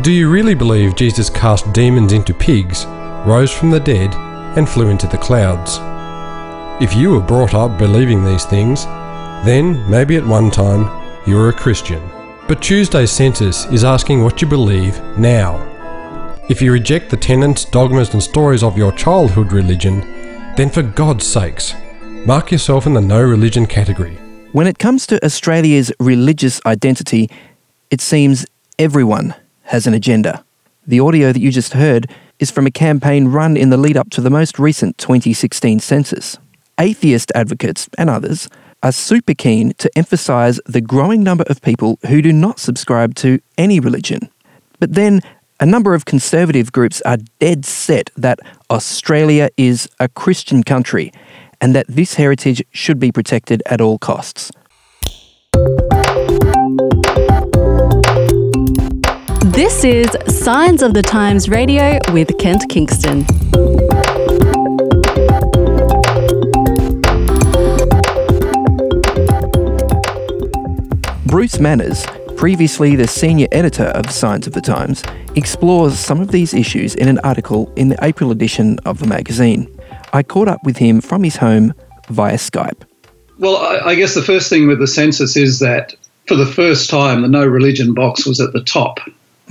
Do you really believe Jesus cast demons into pigs, rose from the dead, and flew into the clouds? If you were brought up believing these things, then maybe at one time you were a Christian. But Tuesday's census is asking what you believe now. If you reject the tenets, dogmas, and stories of your childhood religion, then for God's sakes, mark yourself in the no religion category. When it comes to Australia's religious identity, it seems everyone has an agenda. The audio that you just heard is from a campaign run in the lead up to the most recent 2016 census. Atheist advocates and others are super keen to emphasise the growing number of people who do not subscribe to any religion. But then a number of conservative groups are dead set that Australia is a Christian country and that this heritage should be protected at all costs. This is Signs of the Times Radio with Kent Kingston. Bruce Manners, previously the senior editor of Signs of the Times, explores some of these issues in an article in the April edition of the magazine. I caught up with him from his home via Skype. Well, I guess the first thing with the census is that for the first time, the no religion box was at the top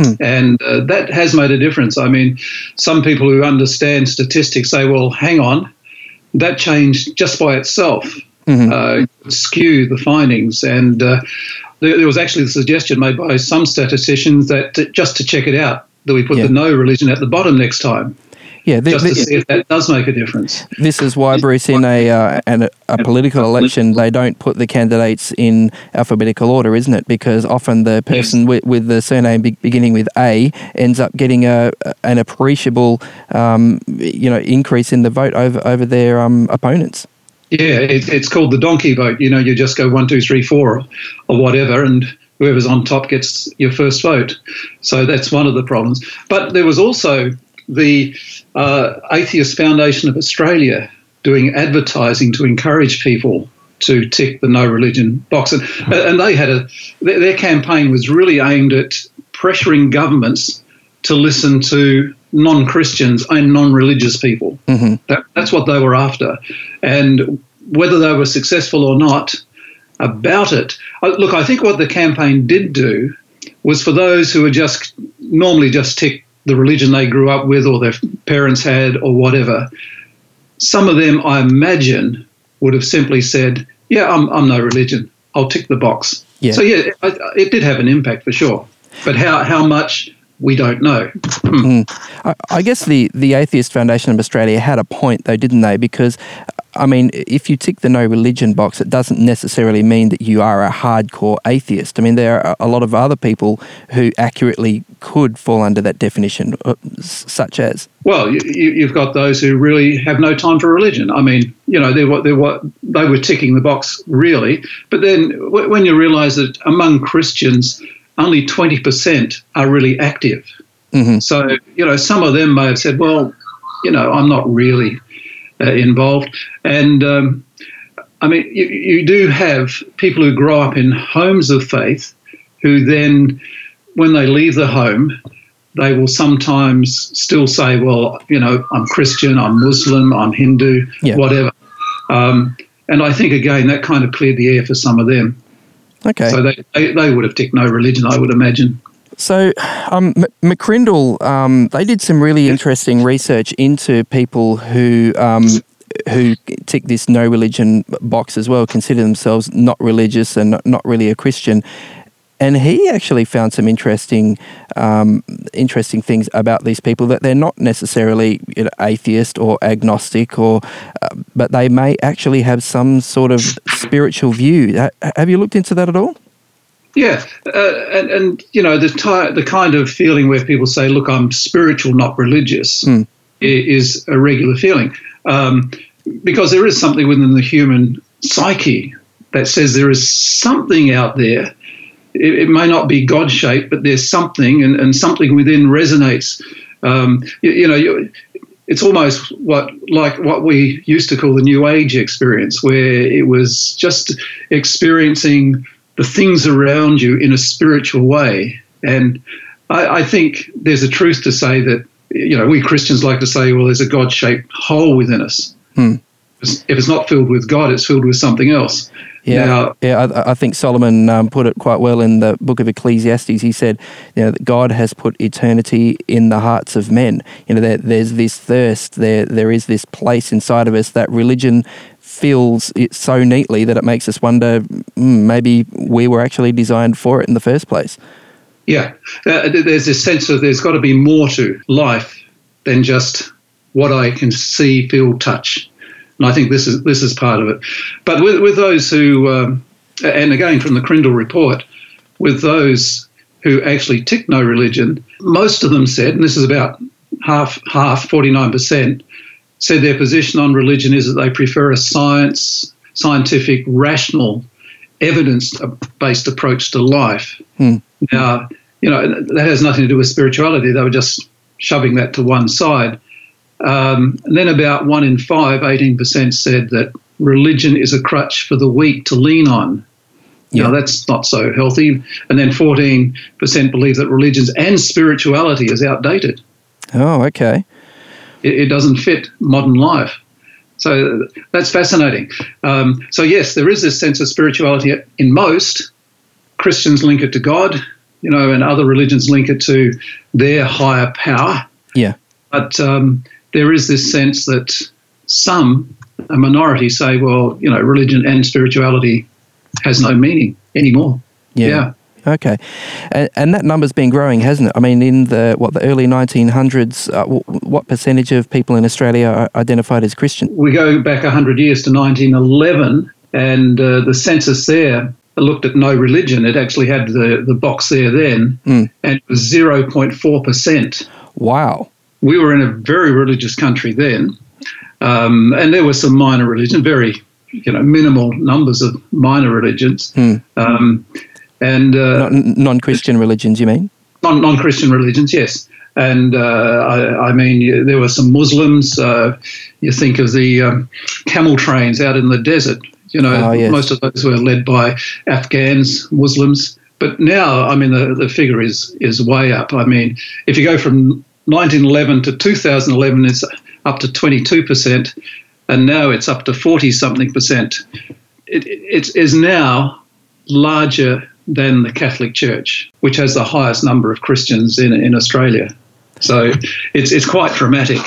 Hmm. And uh, that has made a difference. I mean, some people who understand statistics say, well, hang on, that changed just by itself mm-hmm. uh, skew the findings. And uh, there, there, was actually the suggestion made by some statisticians that just to check it out, that we put yeah. the no religion at the bottom next time. Yeah, the, just to see if that does make a difference. This is why, Bruce, in a, uh, an, a political election, they don't put the candidates in alphabetical order, isn't it? Because often the person yes. with, with, the surname be- beginning with A ends up getting a an appreciable, um, you know, increase in the vote over over their um, opponents. Yeah, it, it's called the donkey vote. You know, you just go one, two, three, four, or whatever, and whoever's on top gets your first vote. So that's one of the problems. But there was also the uh, Atheist Foundation of Australia doing advertising to encourage people to tick the no religion box. And, and they had a, their campaign was really aimed at pressuring governments to listen to non Christians and non religious people. Mm-hmm. That, that's what they were after. And whether they were successful or not about it, look, I think what the campaign did do was for those who are just normally just tick the religion they grew up with or their parents had or whatever, some of them, I imagine, would have simply said, Yeah, I'm, I'm no religion. I'll tick the box. Yeah. So, yeah, it, it did have an impact for sure. But how, how much, we don't know. mm. I, I, guess the, the Atheist Foundation of Australia had a point, though, didn't they? Because I mean, if you tick the no religion box, it doesn't necessarily mean that you are a hardcore atheist. I mean, there are a lot of other people who accurately could fall under that definition, uh, such as. Well, you, have got those who really have no time for religion. I mean, you know, they were, they were, they were ticking the box, really. But then when you realise that among Christians, only 20% are really active. Mm-hmm. So, you know, some of them may have said, well, you know, I'm not really uh, involved. And um, I mean, you, you do have people who grow up in homes of faith who then, when they leave the home, they will sometimes still say, well, you know, I'm Christian, I'm Muslim, I'm Hindu, yeah. whatever. Um, and I think, again, that kind of cleared the air for some of them. Okay. So they, they, they would have ticked no religion, I would imagine. So, um, McCrindle, um, they did some really interesting research into people who um, who tick this no religion box as well, consider themselves not religious and not, really a Christian. And he actually found some interesting, um, interesting things about these people that they're not necessarily you know, atheist or agnostic, or uh, but they may actually have some sort of spiritual view. Have you looked into that at all? Yeah, uh, and and you know the ty- the kind of feeling where people say, "Look, I'm spiritual, not religious," mm. is a regular feeling um, because there is something within the human psyche that says there is something out there. It, it may not be God shaped, but there's something, and, and something within resonates. Um, you, you, know, you, it's almost what like what we used to call the New Age experience, where it was just experiencing the things around you in a spiritual way. And I, I think there's a truth to say that you know we Christians like to say, well, there's a God-shaped hole within us. Hmm. If it's not filled with God, it's filled with something else. Yeah, Now- yeah. I, I think Solomon um, put it quite well in the book of Ecclesiastes. He said, "You know, that God has put eternity in the hearts of men. You know, there, there's this thirst. There, there is this place inside of us that religion fills it so neatly that it makes us wonder, mm, maybe we were actually designed for it in the first place." Yeah, uh, there's this sense of there's got to be more to life than just what I can see, feel, touch, and I think this is this is part of it. But with with those who, um, and again from the Crindle report, with those who actually tick no religion, most of them said, and this is about half half, forty nine percent, said their position on religion is that they prefer a science, scientific, rational, evidence-based approach to life. Now, you know, that has nothing to do with spirituality. They were just shoving that to one side. Um, and then about one in five, 18% said that religion is a crutch for the weak to lean on. You know, that's not so healthy. And then 14% believe that religions and spirituality is outdated. Oh, okay. It, it doesn't fit modern life. So that's fascinating. Um, so, yes, there is this sense of spirituality in most. Christians link it to God, you know, and other religions link it to their higher power. Yeah. But um, there is this sense that some, a minority, say, well, you know, religion and spirituality has no meaning anymore. Yeah. Yeah. Okay, and, and that number's been growing, hasn't it? I mean, in the what the early 1900s, uh, w- what percentage of people in Australia are identified as Christian? We go back 100 years to 1911, and uh, the census there looked at no religion. It actually had the, the box there then, Mm. and it was 0.4%. Wow. We were in a very religious country then, um, and there were some minor religion, very you know minimal numbers of minor religions, Hmm. um, and uh, Non- non-Christian religions, you mean? non non Christian religions, yes. And uh, I, I mean, there were some Muslims. Uh, you think of the um, camel trains out in the desert. You know, Oh, yes. most of those were led by Afghans, Muslims. But now, I mean, the, the figure is is way up. I mean, if you go from 1911 to 2011, it's up to 22 percent, and now it's up to 40 something percent. It, it is now larger than the Catholic Church, which has the highest number of Christians in, in Australia. So it's, it's quite dramatic.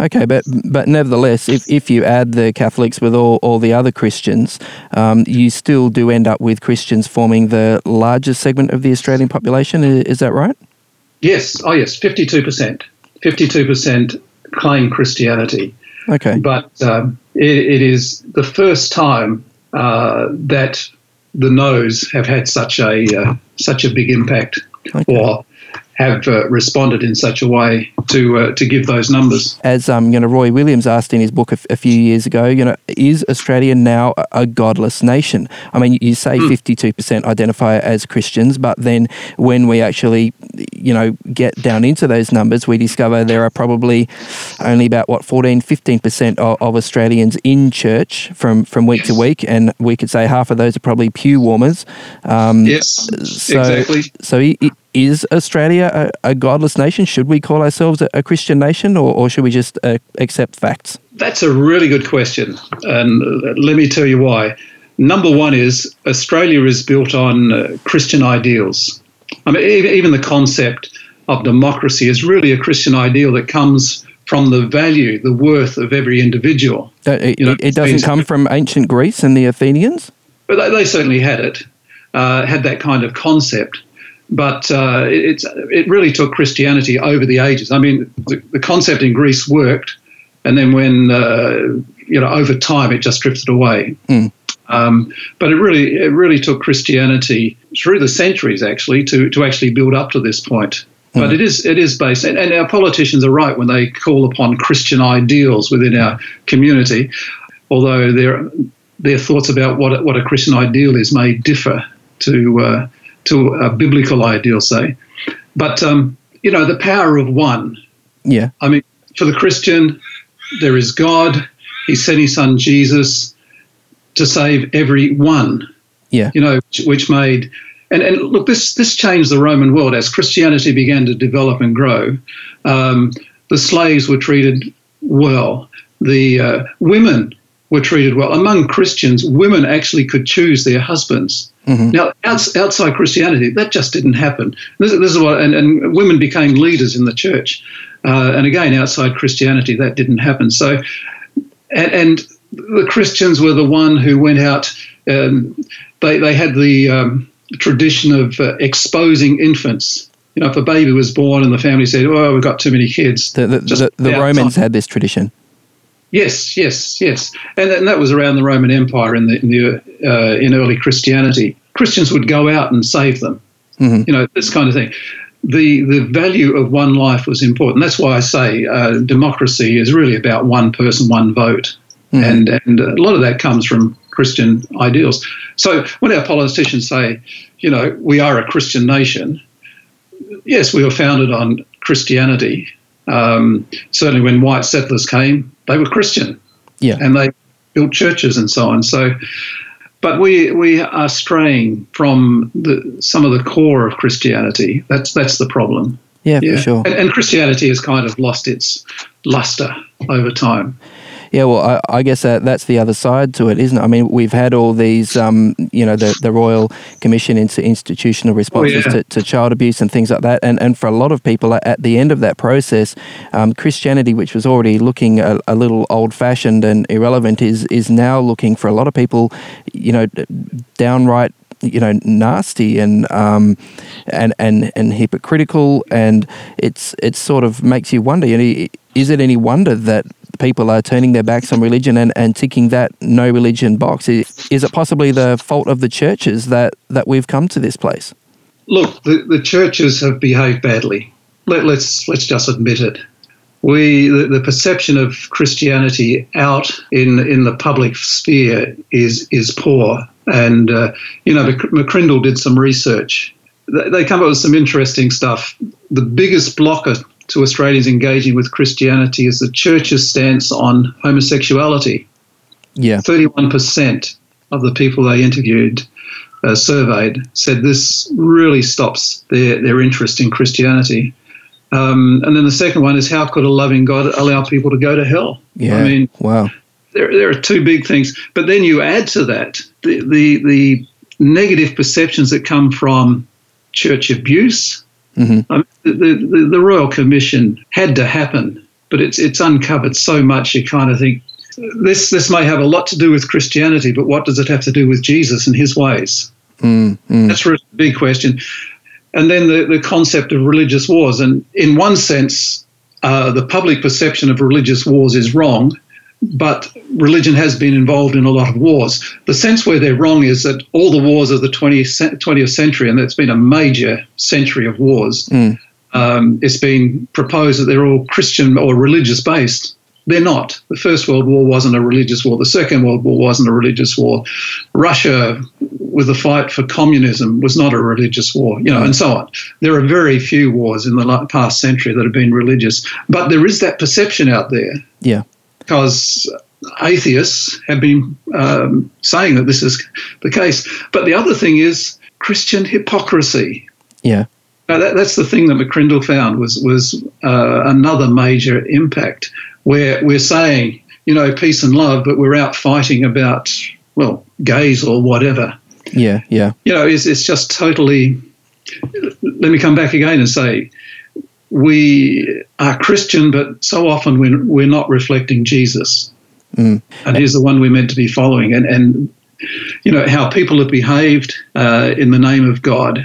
Okay, but but nevertheless, if, if you add the Catholics with all, all the other Christians, um, you still do end up with Christians forming the largest segment of the Australian population. Is that right? Yes, oh yes, 52%. 52% claim Christianity. Okay. But um, it, it is the first time uh, that the no's have had such a, uh, such a big impact Okay. or have uh, responded in such a way to, uh, to give those numbers. As um, you know, Roy Williams asked in his book a, f- a few years ago, you know, is Australia now a, godless nation? I mean, you say fifty-two percent identify as Christians, but then when we actually, you know, get down into those numbers, we discover there are probably only about what 14, 15 percent of, of Australians in church from from week to week, and we could say half of those are probably pew warmers. Um, Yes, so, exactly. So, is Australia a, a godless nation? Should we call ourselves a, a Christian nation, or, or should we just uh, accept facts? That's a really good question. And let me tell you why. Number one is Australia is built on uh, Christian ideals. I mean, even the concept of democracy is really a Christian ideal that comes from the value, the worth of every individual. Uh, it, You know, it doesn't come from ancient Greece and the Athenians. But they, they certainly had it, uh, had that kind of concept. But uh, it, it's, it really took Christianity over the ages. I mean, the, the concept in Greece worked, and then when uh, you know over time it just drifted away. Mm. Um, but it really it really took Christianity through the centuries actually to, to actually build up to this point. But it is it is based, and, and our politicians are right when they call upon Christian ideals within our community, although their their thoughts about what a, what a Christian ideal is may differ to uh, to a biblical ideal, say. But um, you know, the power of one. Yeah, I mean, for the Christian, there is God. He sent His Son Jesus to save every one. Yeah. You know, which, which made and, and look, this this changed the Roman world as Christianity began to develop and grow. Um, the slaves were treated well. The uh, women were treated well. Among Christians, women actually could choose their husbands. Mm-hmm. Now, outside Christianity, that just didn't happen. This, this is what, and, and, women became leaders in the church. Uh, and again, outside Christianity, that didn't happen. So, and, and the Christians were the one who went out. Um, they they had the um, tradition of uh, exposing infants. You know, if a baby was born and the family said, "Oh, we've got too many kids," the the, the, the Romans had this tradition. Yes, yes, yes, and, and that was around the Roman Empire in the in, the, uh, in early Christianity. Christians would go out and save them. Mm-hmm. You know, this kind of thing. The the value of one life was important. That's why I say uh, democracy is really about one person, one vote, mm-hmm. and and a lot of that comes from Christian ideals. So when our politicians say, you know, we are a Christian nation, yes, we were founded on Christianity. Um, certainly, when white settlers came, they were Christian. Yeah. And they built churches and so on. So, but we we are straying from the, some of the core of Christianity. That's that's the problem. Yeah, yeah. for sure. And, and Christianity has kind of lost its luster over time. Yeah, well, I, I guess that, that's the other side to it, isn't it? I mean, we've had all these, um, you know, the, the Royal Commission into institutional responses oh, yeah. to, to, child abuse and things like that. And, and for a lot of people, at the end of that process, um, Christianity, which was already looking a, a little old fashioned and irrelevant, is, is now looking for a lot of people, you know, downright you know nasty and um, and and and hypocritical, and it's it sort of makes you wonder. You know, is it any wonder that people are turning their backs on religion and, and ticking that no religion box? Is, is it possibly the fault of the churches that, that we've come to this place? Look, the, the churches have behaved badly. Let, let's let's just admit it. We the, the perception of Christianity out in in the public sphere is is poor, and uh, you know McCrindle did some research. They come up with some interesting stuff. The biggest blocker to Australians engaging with Christianity is the church's stance on homosexuality. Yeah. 31% of the people they interviewed, uh, surveyed, said this really stops their, their interest in Christianity. Um, and then the second one is how could a loving God allow people to go to hell? Yeah. I mean, wow. There, there are two big things. But then you add to that the, the, the negative perceptions that come from church abuse Mm-hmm. Um, the, the, the, Royal Commission had to happen, but it's it's uncovered so much. You kind of think this this may have a lot to do with Christianity, but what does it have to do with Jesus and His ways? Mm-hmm. That's a big question. And then the, the concept of religious wars, and in one sense, uh, the public perception of religious wars is wrong but religion has been involved in a lot of wars. The sense where they're wrong is that all the wars of the 20th, 20th century, and it's been a major century of wars, mm. um, it's been proposed that they're all Christian or religious based. They're not. The First World War wasn't a religious war. The Second World War wasn't a religious war. Russia, with the fight for communism, was not a religious war, you know, and so on. There are very few wars in the past century that have been religious, but there is that perception out there. Yeah because atheists have been um, saying that this is the case. But the other thing is Christian hypocrisy. Yeah. Now that, that's the thing that McCrindle found was was uh, another major impact where we're saying you know peace and love, but we're out fighting about well gays or whatever. Yeah, yeah. You know, it's it's just totally. Let me come back again and say we are Christian, but so often we're, we're not reflecting Jesus. Mm. And he's the one we're meant to be following. And, and you know, how people have behaved uh, in the name of God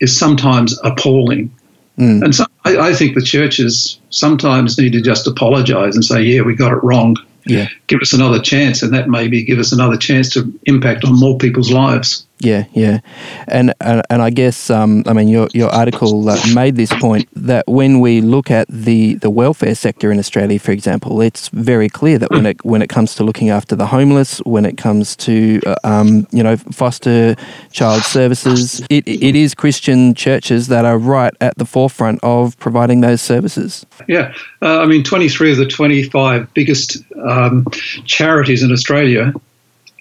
is sometimes appalling. Mm. And so I, I, think the churches sometimes need to just apologize and say, yeah, we got it wrong. Yeah. Give us another chance, and that maybe give us another chance to impact on more people's lives. Yeah, yeah, and and, and I guess um, I mean your your article uh, made this point that when we look at the, the welfare sector in Australia, for example, it's very clear that when it when it comes to looking after the homeless, when it comes to uh, um, you know foster child services, it it is Christian churches that are right at the forefront of providing those services. Yeah, uh, I mean, twenty three of the twenty five biggest um, charities in Australia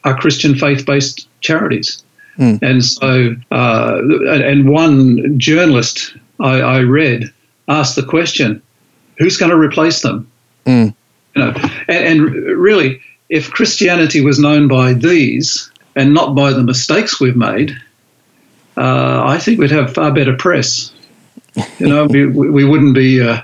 are Christian faith based charities. And so, uh, and one journalist I, I, read asked the question, "Who's going to replace them?" Mm. You know, and, and really, if Christianity was known by these and not by the mistakes we've made, uh, I think we'd have far better press. You know, we, we wouldn't be uh,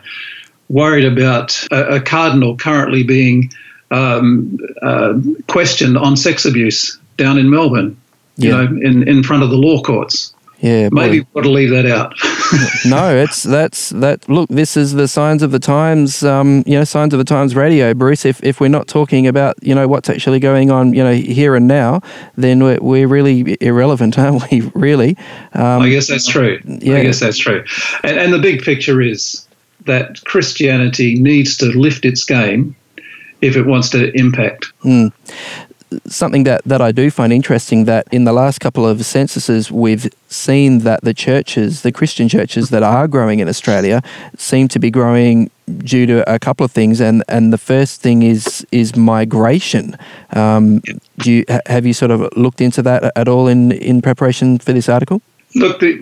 worried about a, a, cardinal currently being um, uh, questioned on sex abuse down in Melbourne, you Yeah. know, in, in front of the law courts. Yeah, boy. Maybe we ought to leave that out. no, it's that's that. Look, this is the signs of the times. Um, you know, signs of the times radio, Bruce. If if we're not talking about you know what's actually going on, you know, here and now, then we're, we're really irrelevant, aren't we? Really. Um, I guess that's true. yeah. I guess that's true. And, and the big picture is that Christianity needs to lift its game if it wants to impact. Something that, that I do find interesting that in the last couple of censuses, we've seen that the churches, the Christian churches that are growing in Australia, seem to be growing due to a couple of things. And, and the first thing is is migration. Um, do you, have you sort of looked into that at all in, in preparation for this article? Look, the,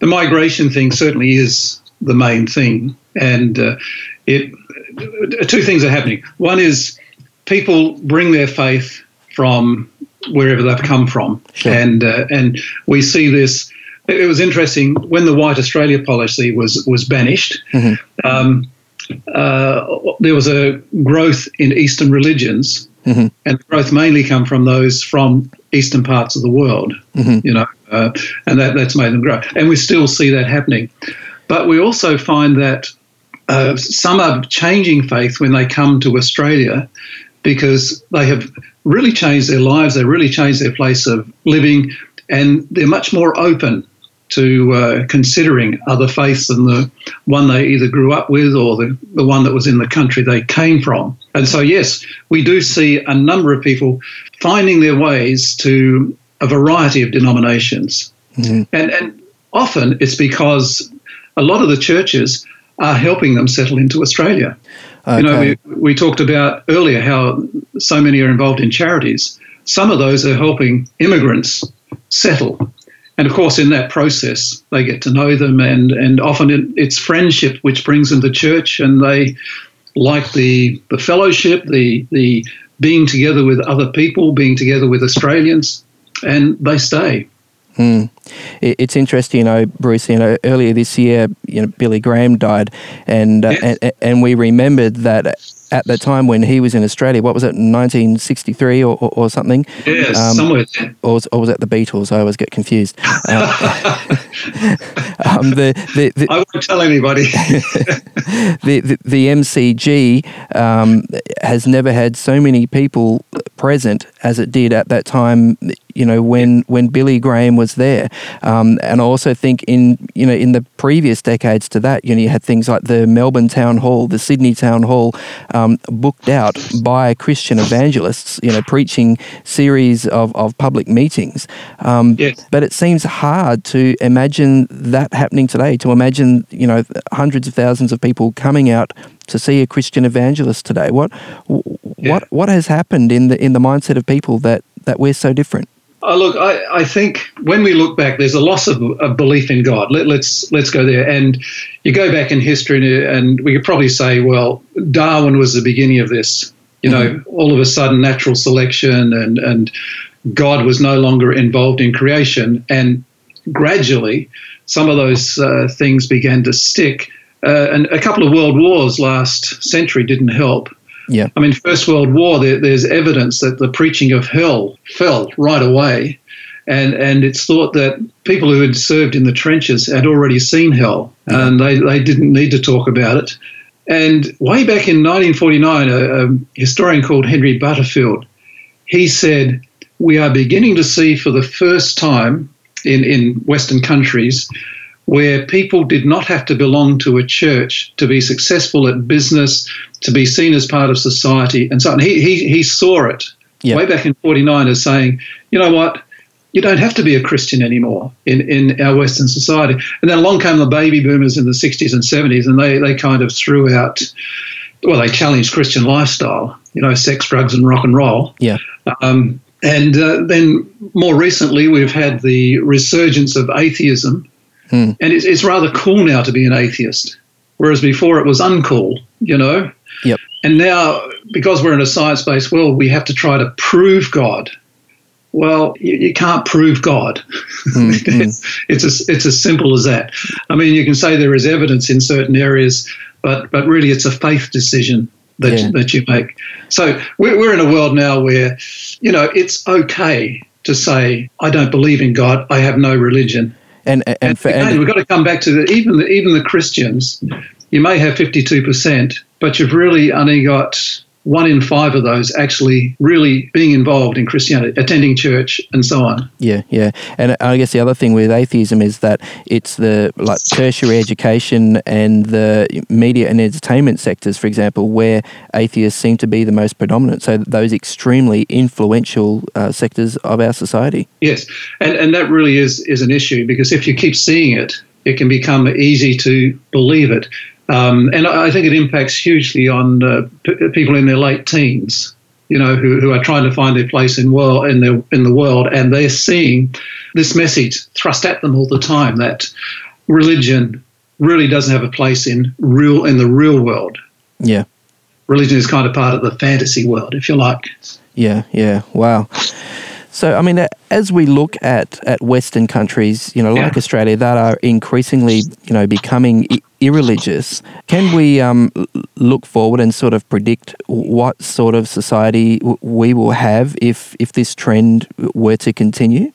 the migration thing certainly is the main thing. And uh, it two things are happening. One is people bring their faith from wherever they've come from, Sure. and uh, and we see this. It was interesting when the White Australia policy was was banished. Um, uh, there was a growth in Eastern religions, Mhm. and growth mainly come from those from eastern parts of the world. You know, uh, and that, that's made them grow, and we still see that happening. But we also find that uh, some are changing faith when they come to Australia because they have really changed their lives, they really changed their place of living, and they're much more open to uh, considering other faiths than the one they either grew up with or the, the one that was in the country they came from. And so, yes, we do see a number of people finding their ways to a variety of denominations. And, and often it's because a lot of the churches are helping them settle into Australia. You know, we, we talked about earlier how so many are involved in charities. Some of those are helping immigrants settle. And of course, in that process, they get to know them, and, and often it, it's friendship which brings them to church, and they like the, the fellowship, the, the being together with other people, being together with Australians, and they stay. Mm. It- It's interesting, you know, Bruce. You know, earlier this year, you know, Billy Graham died, and uh, Yes. and, and we remembered that at the time when he was in Australia, what was it, 1963 or, or, or something? Yes, Um, somewhere or was, or was that the Beatles? I always get confused. Uh, um, the, the, the, I won't tell anybody. the, the, the MCG um, has never had so many people present as it did at that time. You know, when when Billy Graham was there, um, and I also think in you know in the previous decades to that, you know, you had things like the Melbourne Town Hall, the Sydney Town Hall, um, booked out by Christian evangelists. You know, preaching series of, of public meetings. Um, Yes. but it seems hard to imagine that happening today. To imagine, you know, hundreds of thousands of people coming out to see a Christian evangelist today. What, w- Yeah. what, what has happened in the in the mindset of people that that we're so different? Oh, look, I, I think when we look back, there's a loss of, of belief in God. Let, let's let's go there. And you go back in history, and, and we could probably say, well, Darwin was the beginning of this. You know, all of a sudden, natural selection and and God was no longer involved in creation, and gradually, some of those uh, things began to stick. Uh, and a couple of world wars last century didn't help. Yeah. I mean, First World War, there, there's evidence that the preaching of hell fell right away. And, and it's thought that people who had served in the trenches had already seen hell and they, they didn't need to talk about it. And way back in 1949, a, a historian called Henry Butterfield, he said, We are beginning to see for the first time in, in Western countries where people did not have to belong to a church to be successful at business, to be seen as part of society, and so on. He, he, he saw it Yeah. way back in 49 as saying, you know what? You don't have to be a Christian anymore in, in our Western society. And then along came the baby boomers in the 60s and 70s, and they, they kind of threw out, well, they challenged Christian lifestyle, you know, sex, drugs, and rock and roll. Yeah. Um, And uh, then more recently, we've had the resurgence of atheism. Hmm. And it's, it's rather cool now to be an atheist, whereas before it was uncool, you know? Yep. And now, because we're in a science based world, we have to try to prove God. Well, you, you can't prove God. Mm, it's, it's, as, it's as simple as that. I mean, you can say there is evidence in certain areas, but, but really it's a faith decision that, Yeah. that you make. So we're, we're in a world now where, you know, it's okay to say, I don't believe in God, I have no religion. And and, And, for, again, and we've got to come back to the, even the, even the Christians. You may have fifty two percent, but you've really only got one in five of those actually really being involved in Christianity, attending church, and so on. Yeah, yeah, and I guess the other thing with atheism is that it's the like tertiary education and the media and entertainment sectors, for example, where atheists seem to be the most predominant. So those extremely influential uh, sectors of our society. Yes, and and that really is is an issue because if you keep seeing it, it can become easy to believe it, um, and I think it impacts hugely on uh, p- people in their late teens. You know, who, who are trying to find their place in world in the in the world, and they're seeing this message thrust at them all the time that religion really doesn't have a place in real in the real world. Yeah, Religion is kind of part of the fantasy world, if you like. yeah, yeah. Wow. So, I mean, as we look at, at Western countries, you know, like Yeah. Australia, that are increasingly, you know, becoming irreligious, can we um, look forward and sort of predict what sort of society we will have if if this trend were to continue?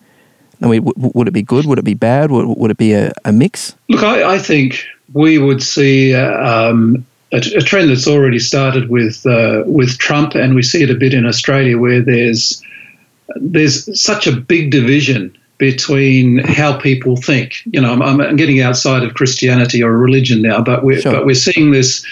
I mean, w- would it be good? Would it be bad? Would, would it be a, a mix? Look, I, I think we would see uh, um, a, a trend that's already started with uh, with Trump, and we see it a bit in Australia, where there's there's such a big division between how people think. You know, I'm, I'm getting outside of Christianity or religion now, but we're Sure. but we're seeing this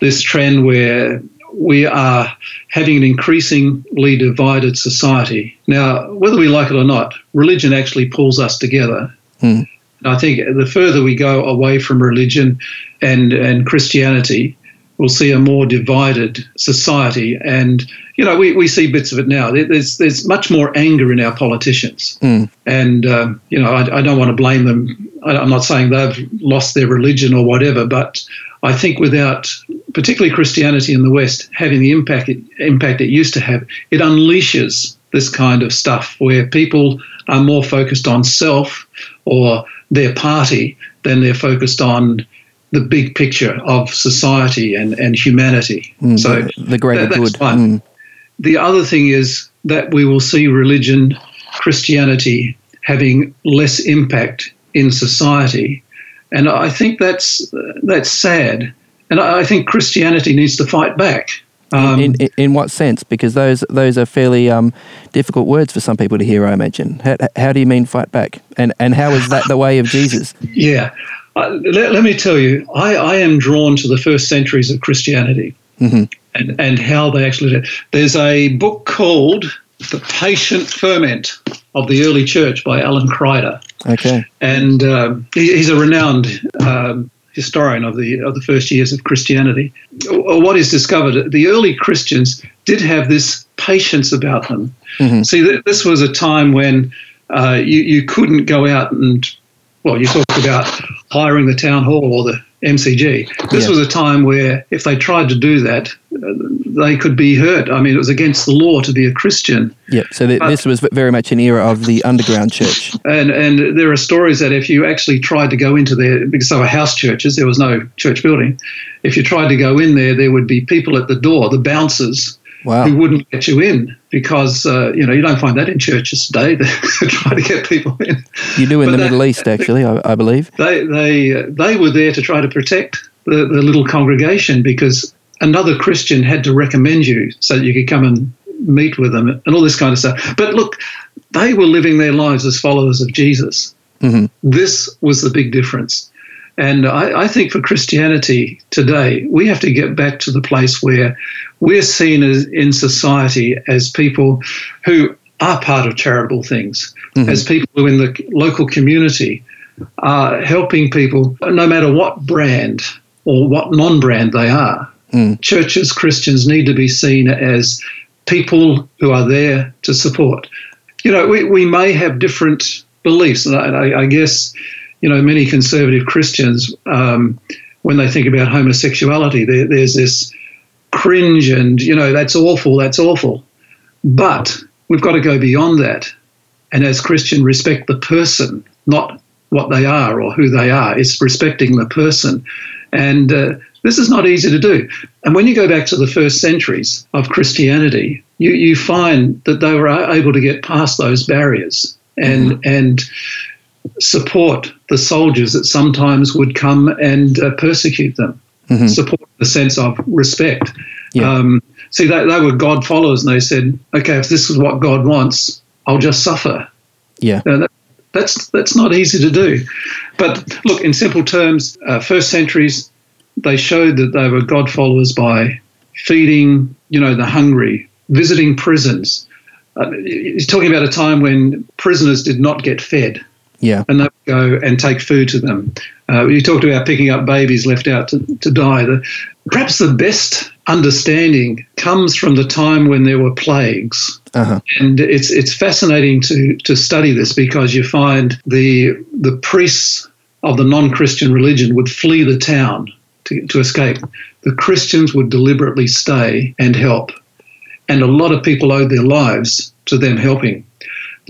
this trend where we are having an increasingly divided society. Now, whether we like it or not, religion actually pulls us together. Hmm. I think the further we go away from religion and, and Christianity, we'll see a more divided society. And, you know, we, we see bits of it now. There's, there's much more anger in our politicians. Mm. And, um, you know, I, I don't want to blame them. I- I'm not saying they've lost their religion or whatever, but I think without, particularly Christianity in the West, having the impact it, impact it used to have, it unleashes this kind of stuff where people are more focused on self or their party than they're focused on the big picture of society and, and humanity. Mm, so the, greater that- good. Mm, the other thing is that we will see religion, Christianity, having less impact in society, and I think that's that's sad. And I I think Christianity needs to fight back. Um, in, in, in what sense? Because those those are fairly um, difficult words for some people to hear. I imagine. How, how do you mean fight back? And and how is that the way of Jesus? Yeah. Uh, let, let me tell you, I, I am drawn to the first centuries of Christianity Mhm. and, and how they actually did. There's a book called The Patient Ferment of the Early Church by Alan Kreider. Okay. And um, he, he's a renowned um, historian of the, of the first years of Christianity. Uh, What he's discovered, the early Christians did have this patience about them. Mhm. See, th- this was a time when uh, you, you couldn't go out and, well, you talk about hiring the town hall or the MCG. This Yeah. was a time where if they tried to do that, uh, they could be hurt. I mean, it was against the law to be a Christian. Yep. So th- this was very much an era of the underground church. And and there are stories that if you actually tried to go into there, because they were house churches, there was no church building. If you tried to go in there, there would be people at the door, the bouncers, Wow. who wouldn't let you in because uh, you know you don't find that in churches today. They try to get people in. You do in But the Middle East, actually, I, I believe. They they uh, they were there to try to protect the, the little congregation because another Christian had to recommend you so that you could come and meet with them and all this kind of stuff. But look, they were living their lives as followers of Jesus. hmm This was the big difference. And I, I think for Christianity today, we have to get back to the place where we're seen as in society as people who are part of charitable things, Mhm. as people who in the local community are helping people, no matter what brand or what non brand they are. Mm. Churches, Christians need to be seen as people who are there to support. You know, we, we may have different beliefs, and I, I guess, you know, many conservative Christians, um, when they think about homosexuality, there, there's this cringe and, you know, that's awful, that's awful. But we've got to go beyond that. And as Christian, respect the person, not what they are or who they are. It's respecting the person. And uh, this is not easy to do. And when you go back to the first centuries of Christianity, you, you find that they were able to get past those barriers and, mm-hmm. and support the soldiers that sometimes would come and uh, persecute them, mm-hmm. support the sense of respect. Yeah. Um, see, they, they were God followers and they said, okay, if this is what God wants, I'll just suffer. Yeah. that, that's, that's not easy to do. But look, in simple terms, uh, first centuries, they showed that they were God followers by feeding, you know, the hungry, visiting prisons. Uh, he's talking about a time when prisoners did not get fed. Yeah. And they would go and take food to them. Uh, you talked about picking up babies left out to, to die. The, perhaps the best understanding comes from the time when there were plagues. Uh-huh. And it's it's fascinating to to study this because you find the the priests of the non-Christian religion would flee the town to, to escape. The Christians would deliberately stay and help. And a lot of people owed their lives to them helping.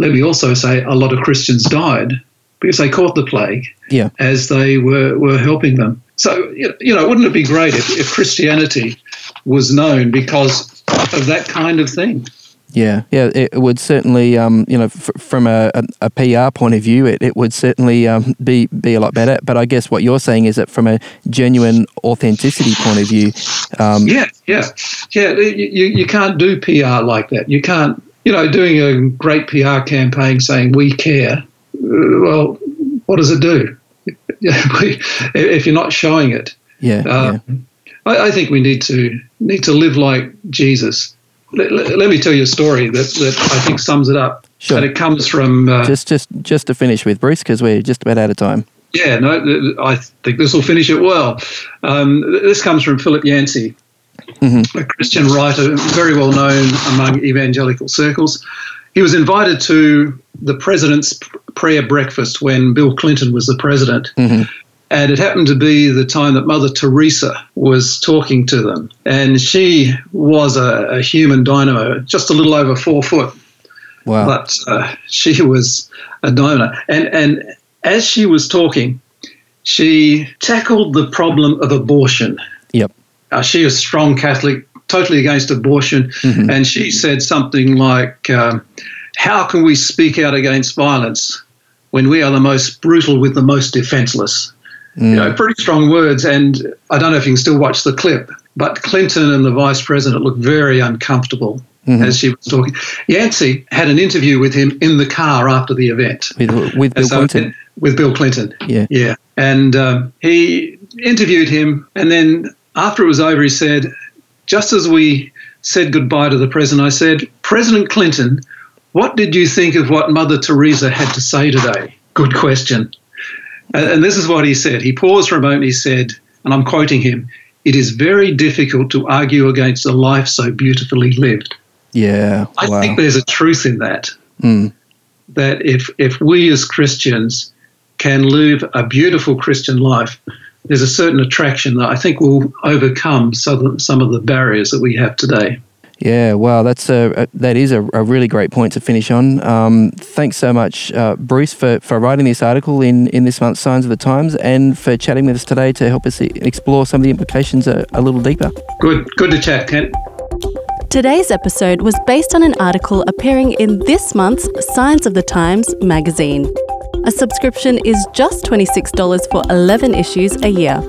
Let me also say a lot of Christians died because they caught the plague yeah. as they were, were helping them. So, you know, wouldn't it be great if, if Christianity was known because of that kind of thing? Yeah, yeah, it would certainly, um, you know, f- from a, a, PR point of view, it, it would certainly um, be be a lot better. But I guess what you're saying is that from a genuine authenticity point of view, um, yeah, yeah, yeah, you, you can't do PR like that. You can't, you know, doing a great PR campaign saying we care. Uh, well, what does it do if you're not showing it? Yeah, uh, yeah. I, I think we need to need to live like Jesus let, let, me tell you a story that, that I think sums it up. Sure. And it comes from uh, just just just to finish with Bruce because we're just about out of time. Yeah, no, I think this will finish it well. Um, this comes from Philip Yancey, mm-hmm. a Christian writer, very well known among evangelical circles. He was invited to the president's prayer breakfast when Bill Clinton was the president. Mm-hmm. And it happened to be the time that Mother Teresa was talking to them. And she was a, a human dynamo, just a little over four foot. Wow. But uh, she was a dynamo. And, and as she was talking, she tackled the problem of abortion. Yep. Uh, she is a strong Catholic, totally against abortion. Mm-hmm. And she said something like, um, How can we speak out against violence when we are the most brutal with the most defenseless? Mm. You know, pretty strong words. And I don't know if you can still watch the clip, but Clinton and the vice president looked very uncomfortable mm-hmm. as she was talking. Yancey had an interview with him in the car after the event. With, with Bill so, Clinton? With Bill Clinton. Yeah. Yeah. And um, he interviewed him. And then after it was over, he said, just as we said goodbye to the president, I said, President Clinton, what did you think of what Mother Teresa had to say today? Good question. And this is what he said. He paused for a moment. He said, and I'm quoting him, it is very difficult to argue against a life so beautifully lived. Yeah. I wow. think there's a truth in that. Mm. That if, if we as Christians can live a beautiful Christian life, there's a certain attraction that I think will overcome some of the barriers that we have today. Yeah, wow, that's a, a that is a, a, really great point to finish on. Um, thanks so much, uh, Bruce, for, for writing this article in, in this month's Signs of the Times and for chatting with us today to help us explore some of the implications a, a little deeper. Good, good to chat, Kent. Today's episode was based on an article appearing in this month's Signs of the Times magazine. A subscription is just $26 for 11 issues a year.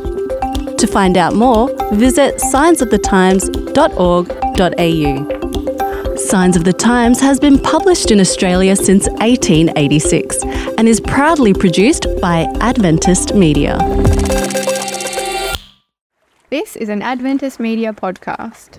To find out more, visit signsofthetimes.org.au. Signs of the Times has been published in Australia since 1886 and is proudly produced by Adventist Media. This is an Adventist Media podcast.